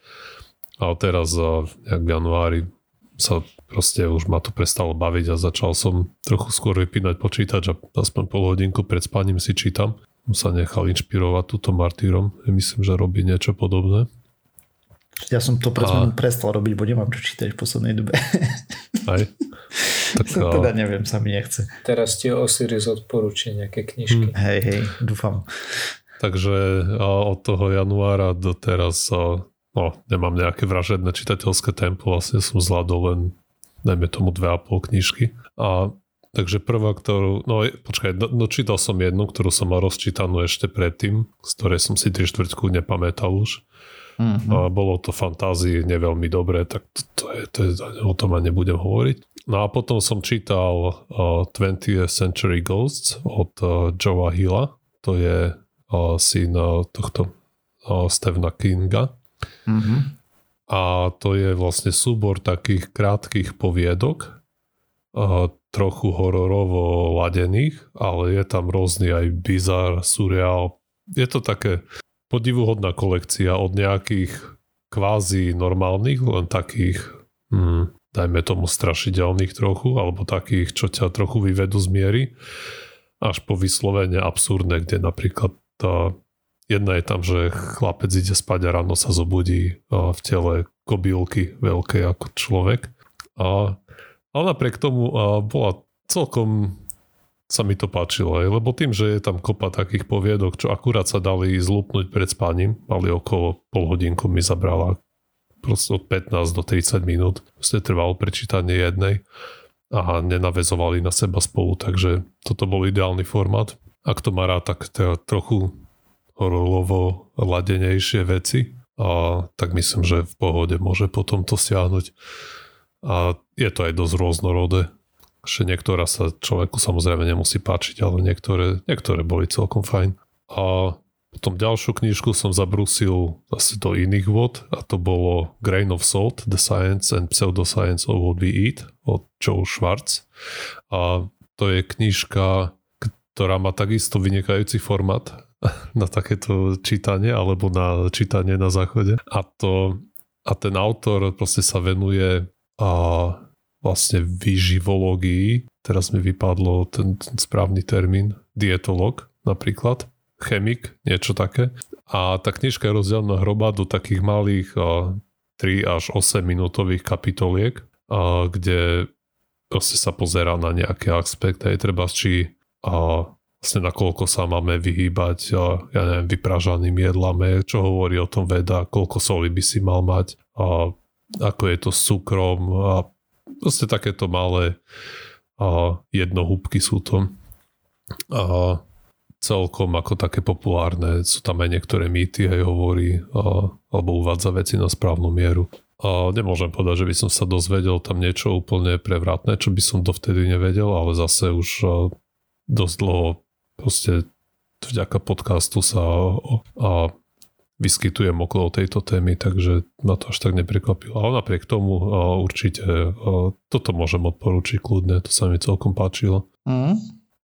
A teraz uh, v januári sa proste už ma to prestalo baviť a začal som trochu skôr vypínať počítač a aspoň pol hodinku pred spaním si čítam. Som sa nechal inšpirovať túto martýrom. Myslím, že robí niečo podobné. Ja som to pre a... prestal robiť, bo nemám čo čítať v poslednej dobe. (laughs) Aj? Tak, to (laughs) teda neviem, sa mi nechce. Teraz ti Osiris odporúči nejaké knižky. Hmm. Hej, hej, dúfam. Takže od toho januára do teraz no, nemám nejaké vražedné čitateľské tempo, vlastne som zvládol len dajme tomu dve a pol knižky. A takže prvá, ktorú, no počkaj, dočítal som jednu, ktorú som mal rozčítanú ešte predtým, z ktorej som si tri štvrťku nepamätal už. Mm-hmm. A bolo to fantázii neveľmi dobré, tak to, to je, to je, o tom ani nebudem hovoriť. No a potom som čítal uh, 20th Century Ghosts od uh, Joea Hilla, to je uh, syn uh, tohto uh, Stephena Kinga. Mm-hmm. A to je vlastne súbor takých krátkých poviedok, uh, trochu hororovo ladených, ale je tam rôzny aj bizar, surreal. Je to také podivuhodná kolekcia od nejakých kvázi normálnych, len takých, hmm, dajme tomu strašidelných trochu, alebo takých, čo ťa trochu vyvedú z miery, až po vyslovene absurdné, kde napríklad tá jedna je tam, že chlapec ide spať a ráno sa zobudí v tele kobylky veľkej ako človek. A, a napriek tomu bola celkom sa mi to páčilo, lebo tým, že je tam kopa takých poviedok, čo akurát sa dali zlupnúť pred spaním, mali okolo pol hodinku mi zabrala proste od 15 do 30 minút. Proste trvalo prečítanie jednej a nenavezovali na seba spolu, takže toto bol ideálny formát. Ak to má rád, tak teda trochu horolovo ladenejšie veci, a tak myslím, že v pohode môže potom to stiahnuť. A je to aj dosť rôznorodé že niektorá sa človeku samozrejme nemusí páčiť, ale niektoré, niektoré boli celkom fajn. A potom ďalšiu knižku som zabrusil zase do iných vod a to bolo Grain of Salt, The Science and Pseudoscience of What We Eat od Joe Schwartz. A to je knižka, ktorá má takisto vynikajúci format (laughs) na takéto čítanie alebo na čítanie na záchode. A, to, a ten autor proste sa venuje a vlastne výživológii, teraz mi vypadlo ten, správny termín, dietolog napríklad, chemik, niečo také. A tá knižka je rozdelená hroba do takých malých a, 3 až 8 minútových kapitoliek, kde proste sa pozerá na nejaké aspekty, aj treba či a, vlastne nakoľko sa máme vyhýbať, ja neviem, vypražaným jedlám, čo hovorí o tom veda, koľko soli by si mal mať, a, ako je to s cukrom a proste takéto malé a jednohúbky sú to. A celkom ako také populárne, sú tam aj niektoré mýty, aj hovorí, a, alebo uvádza veci na správnu mieru. A nemôžem povedať, že by som sa dozvedel tam niečo úplne prevratné, čo by som dovtedy nevedel, ale zase už a, dosť dlho proste vďaka podcastu sa a, a vyskytujem okolo tejto témy, takže ma to až tak neprekvapilo. Ale napriek tomu určite toto môžem odporučiť kľudne, to sa mi celkom páčilo. Mm.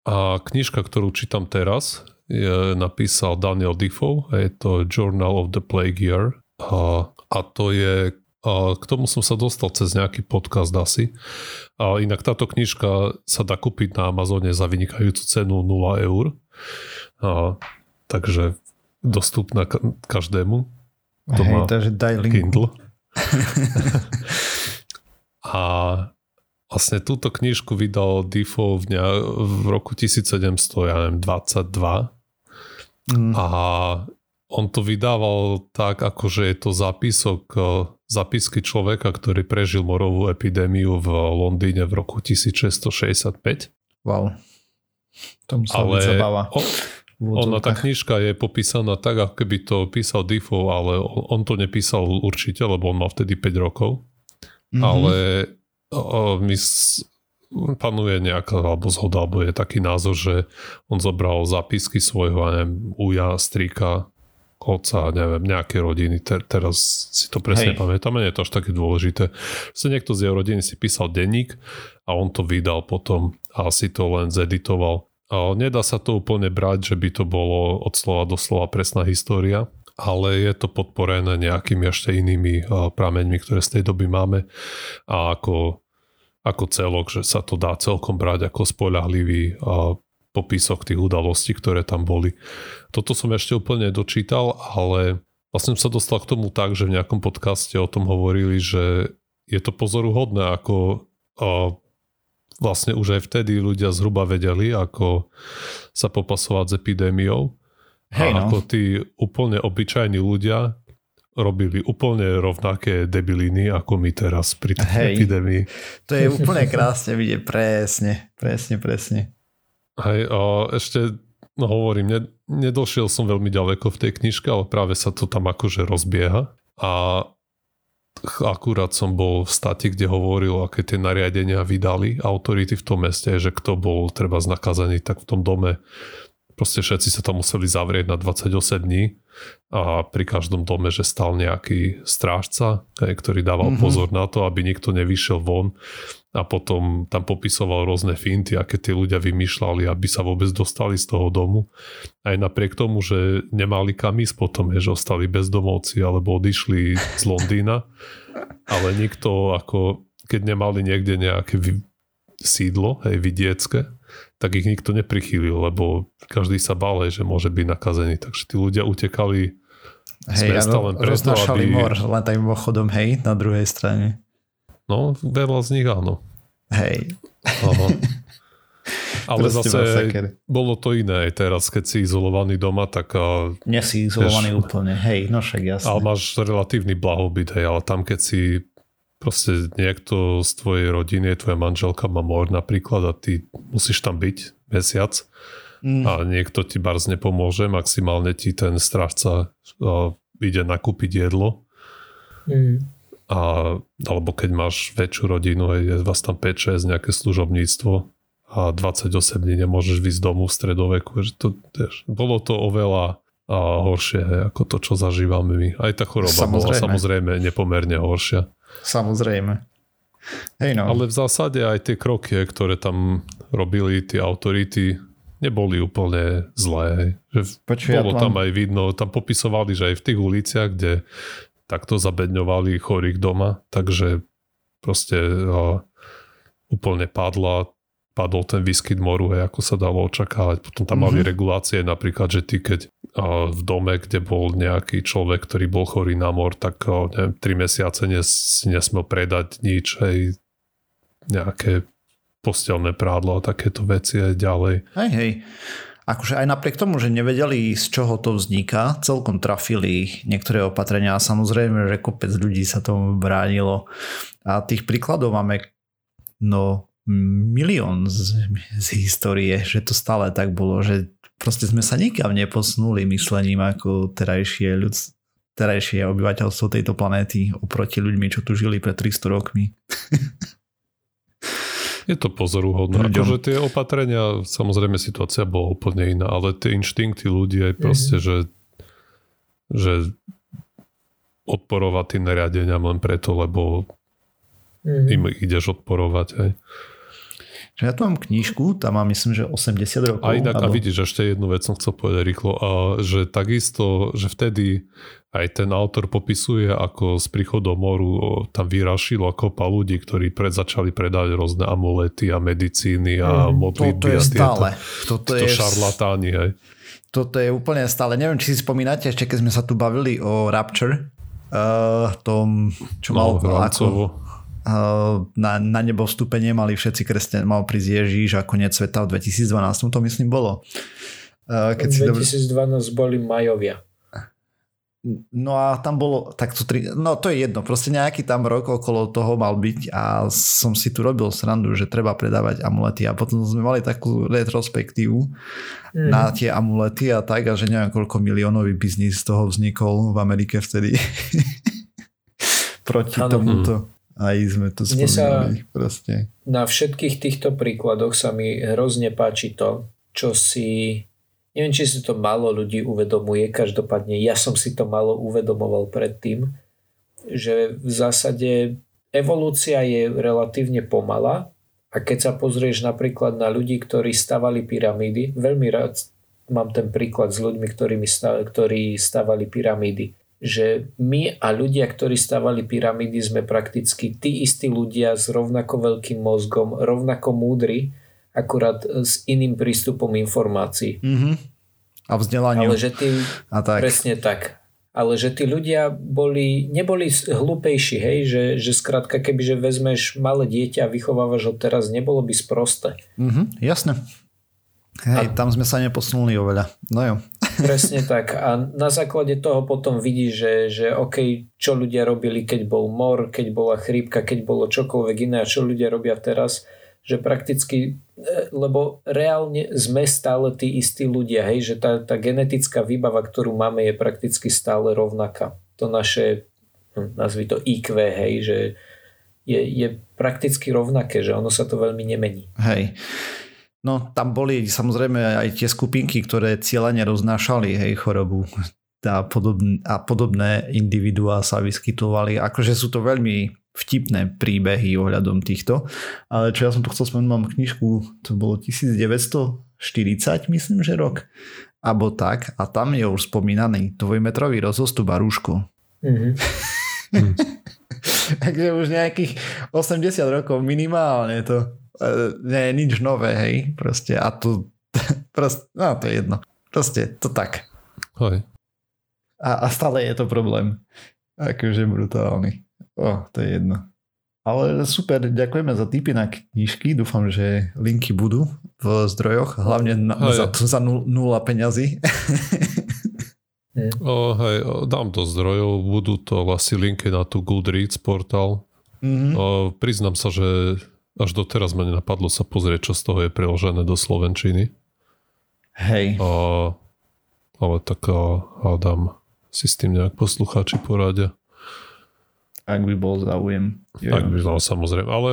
A knižka, ktorú čítam teraz, je napísal Daniel Defoe je to Journal of the Plague Year a, a to je a k tomu som sa dostal cez nejaký podcast asi. A inak táto knižka sa dá kúpiť na Amazone za vynikajúcu cenu 0 eur. A, takže dostupná každému, kto Hej, má takže daj linku. Kindle. (laughs) a vlastne túto knižku vydal Defoe v, ne, v roku 1722 mm. a on to vydával tak, ako že je to zápisok zapisky človeka, ktorý prežil morovú epidémiu v Londýne v roku 1665. Wow. Tomu sa Ale zabáva. Ona, tá knižka je popísaná tak, ako keby to písal Defoe, ale on to nepísal určite, lebo on mal vtedy 5 rokov. Mm-hmm. Ale o, my panuje nejaká alebo zhoda, alebo je taký názor, že on zobral zápisky svojho, neviem, uja, strika, otca, neviem, nejaké rodiny, Te, teraz si to presne Hej. pamätám, nie je to až také dôležité. Že niekto z jeho rodiny si písal denník a on to vydal potom a si to len zeditoval. Nedá sa to úplne brať, že by to bolo od slova do slova presná história, ale je to podporené nejakými ešte inými prameňmi, ktoré z tej doby máme a ako ako celok, že sa to dá celkom brať ako spoľahlivý popisok tých udalostí, ktoré tam boli. Toto som ešte úplne dočítal, ale vlastne sa dostal k tomu tak, že v nejakom podcaste o tom hovorili, že je to pozoruhodné, ako vlastne už aj vtedy ľudia zhruba vedeli, ako sa popasovať s epidémiou. Hej, a no. ako tí úplne obyčajní ľudia robili úplne rovnaké debiliny ako my teraz pri tej Hej, epidémii. To je úplne krásne vidieť, presne, presne, presne. Hej, a ešte no hovorím, ne, nedošiel som veľmi ďaleko v tej knižke, ale práve sa to tam akože rozbieha a akurát som bol v stati, kde hovoril, aké tie nariadenia vydali autority v tom meste, že kto bol treba znakazaný, tak v tom dome proste všetci sa tam museli zavrieť na 28 dní a pri každom dome, že stal nejaký strážca, ktorý dával mm-hmm. pozor na to, aby nikto nevyšiel von a potom tam popisoval rôzne finty, aké tí ľudia vymýšľali, aby sa vôbec dostali z toho domu. Aj napriek tomu, že nemali kam ísť potom, že ostali bezdomovci alebo odišli z Londýna, ale nikto ako, keď nemali niekde nejaké sídlo, hej, vidiecké, tak ich nikto neprichýlil, lebo každý sa bál, že môže byť nakazený. Takže tí ľudia utekali hej, z mesta len preto, aby... mor, len tak mimochodom, hej, na druhej strane. No, veľa z nich áno. Hej. Aha. (laughs) Ale zase bolo to iné aj teraz, keď si izolovaný doma, tak... Nie si izolovaný vieš, úplne, hej, no však jasne. Ale máš relatívny blahobyt, hej, ale tam keď si proste niekto z tvojej rodiny, tvoja manželka má mor napríklad a ty musíš tam byť mesiac mm. a niekto ti barz nepomôže, maximálne ti ten strážca ide nakúpiť jedlo mm. A, alebo keď máš väčšiu rodinu, je vás tam 5-6, nejaké služobníctvo a 28 dní nemôžeš vyjsť domu v stredoveku. To, tiež, bolo to oveľa a horšie ako to, čo zažívame my. Aj tá choroba samozrejme. bola samozrejme nepomerne horšia. Samozrejme. Hej no. Ale v zásade aj tie kroky, ktoré tam robili tie autority, neboli úplne zlé. Že Počuj, bolo ja tam aj vidno, tam popisovali, že aj v tých uliciach, kde takto zabedňovali chorých doma, takže proste uh, úplne padla padol ten výskyt moru, hej, ako sa dalo očakávať. Potom tam mm-hmm. mali regulácie napríklad, že ty keď a, v dome, kde bol nejaký človek, ktorý bol chorý na mor, tak a, neviem, 3 mesiace nes, nesmel predať nič, hej, nejaké postelné prádlo a takéto veci aj ďalej. Hej, hej. Akože aj napriek tomu, že nevedeli, z čoho to vzniká, celkom trafili niektoré opatrenia a samozrejme, že kopec ľudí sa tomu bránilo. A tých príkladov máme no milión z, z histórie, že to stále tak bolo, že proste sme sa nikam neposunuli myslením ako terajšie ľud, terajšie obyvateľstvo tejto planéty oproti ľuďmi, čo tu žili pred 300 rokmi. (laughs) Je to pozoruhodné. Akože tie opatrenia, samozrejme situácia bola úplne iná, ale tie inštinkty ľudí aj proste, mm-hmm. že, že odporovať tým nariadeniam len preto, lebo mm-hmm. im ideš odporovať. Hej. Že ja tu mám knížku, tam mám myslím, že 80 rokov. A inak, alebo... a vidíš, ešte jednu vec som chcel povedať rýchlo, a že takisto, že vtedy aj ten autor popisuje, ako s príchodom moru tam vyrašilo kopa ľudí, ktorí pred, začali predávať rôzne amulety a medicíny a mm, modlitby toto je a stále. Toto je šarlatáni. Hej. Toto je úplne stále. Neviem, či si spomínate, ešte keď sme sa tu bavili o Rapture, uh, tom, čo no, mal ako, na, na nebo vstúpenie mali všetci kresťania, mal prísť Ježíš a koniec sveta v 2012, to myslím bolo. Keď 2012 si boli majovia. No a tam bolo takto tri, no to je jedno, proste nejaký tam rok okolo toho mal byť a som si tu robil srandu, že treba predávať amulety a potom sme mali takú retrospektívu mm. na tie amulety a tak a že neviem koľko miliónový biznis z toho vznikol v Amerike vtedy (laughs) proti ano. tomuto. Aj sme to spomínali. Proste. Na všetkých týchto príkladoch sa mi hrozne páči to, čo si Neviem, či si to málo ľudí uvedomuje, každopádne ja som si to málo uvedomoval predtým, že v zásade evolúcia je relatívne pomalá a keď sa pozrieš napríklad na ľudí, ktorí stavali pyramídy, veľmi rád mám ten príklad s ľuďmi, ktorými stav, ktorí stavali pyramídy, že my a ľudia, ktorí stavali pyramídy, sme prakticky tí istí ľudia s rovnako veľkým mozgom, rovnako múdri, akurát s iným prístupom informácií. Mm-hmm. A vzdelaniu. Ale že tí, a tak. presne tak. Ale že tí ľudia boli, neboli hlúpejší, hej, že, že skrátka, kebyže vezmeš malé dieťa a vychovávaš ho teraz, nebolo by sprosté. Mm-hmm, jasné. Hej, a, tam sme sa neposunuli oveľa. No jo. (laughs) Presne tak. A na základe toho potom vidíš, že, že OK, čo ľudia robili, keď bol mor, keď bola chrípka, keď bolo čokoľvek iné a čo ľudia robia teraz že prakticky, e, lebo reálne sme stále tí istí ľudia, hej, že tá, tá genetická výbava, ktorú máme, je prakticky stále rovnaká. To naše, hm, nazvi to IQ, hej, že je, je prakticky rovnaké, že ono sa to veľmi nemení. Hej. No tam boli samozrejme aj tie skupinky, ktoré cieľane roznášali hej, chorobu a podobné, a podobné individuá sa vyskytovali. Akože sú to veľmi vtipné príbehy ohľadom týchto. Ale čo ja som tu chcel spomenúť, mám knižku, to bolo 1940, myslím, že rok. Abo tak. A tam je už spomínaný dvojmetrový rozostup a rúško. Mm-hmm. (laughs) Takže už nejakých 80 rokov minimálne to nie je nič nové, hej. Proste a tu (laughs) proste, no to je jedno. Proste to tak. Hoj. A, a stále je to problém. Akože brutálny. O, to je jedno. Ale super, ďakujeme za tipy na knižky. Dúfam, že linky budú v zdrojoch, hlavne na, za, za nula peňazí. (laughs) o, hej, dám do zdrojov, budú to asi linky na tú Goodreads portál. Mm-hmm. O, priznám sa, že až doteraz ma nenapadlo sa pozrieť, čo z toho je preložené do Slovenčiny. Hej. O, ale tak hádam si s tým nejak poslucháči poradia. Ak by bol záujem. Ak by bol samozrejme. Ale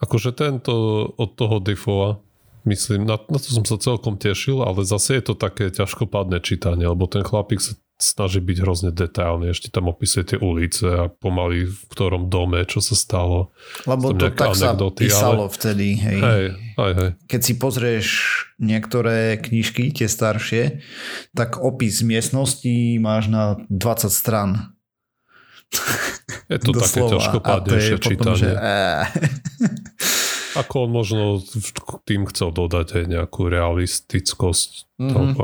akože tento od toho Diffova, myslím, na, na to som sa celkom tešil, ale zase je to také ťažkopádne čítanie, lebo ten chlapík sa snaží byť hrozne detailný, ešte tam opisuje tie ulice a pomaly v ktorom dome, čo sa stalo. Lebo to tak sa písalo ale... vtedy. Hej. Hej, hej, hej. Keď si pozrieš niektoré knižky, tie staršie, tak opis miestnosti máš na 20 stran. Je to také ťažkopádnejšie čítanie. Že... Ako on možno tým chcel dodať aj nejakú realistickosť. Mm-hmm. To,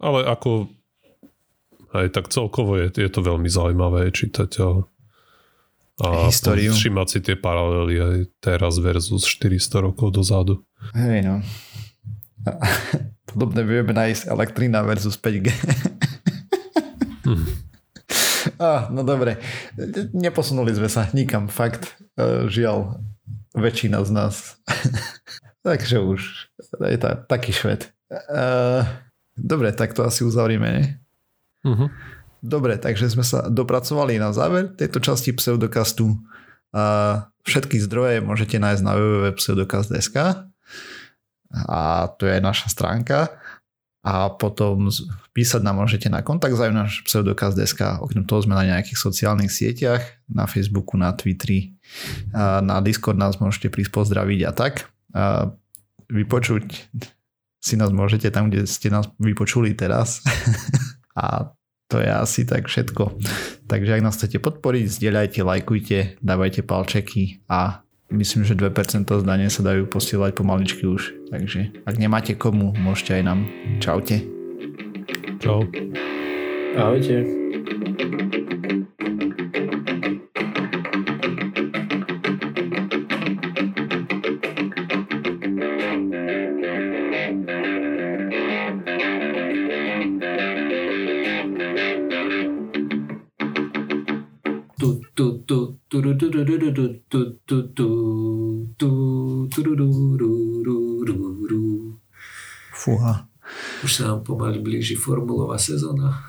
ale ako aj tak celkovo je, je to veľmi zaujímavé čítať a, a Históriu. všimať si tie paralely aj teraz versus 400 rokov dozadu. Hej no. (laughs) Podobne vieme nájsť elektrina versus 5G. hm. (laughs) Ah, no dobre, neposunuli sme sa nikam, fakt, e, žiaľ, väčšina z nás. (laughs) Takže už je to taký šved. Uh, dobre, tak to asi uzavrieme, nie? Uh-huh. Dobre, takže sme sa dopracovali na záver tejto časti pseudokastu. Všetky zdroje môžete nájsť na www.pseudokast.sk a to je naša stránka a potom písať nám môžete na kontakt náš pseudokaz.sk. Okrem toho sme na nejakých sociálnych sieťach, na Facebooku, na Twitteri, na Discord nás môžete prísť pozdraviť a tak. A vypočuť si nás môžete tam, kde ste nás vypočuli teraz. (laughs) a to je asi tak všetko. Takže ak nás chcete podporiť, zdieľajte, lajkujte, dávajte palčeky a myslím, že 2% zdanie sa dajú posielať pomaličky už. Takže ak nemáte komu, môžete aj nám. Čaute. Čau. Ahojte. Fúha. Už sa nám pomaly blíži formulová sezóna.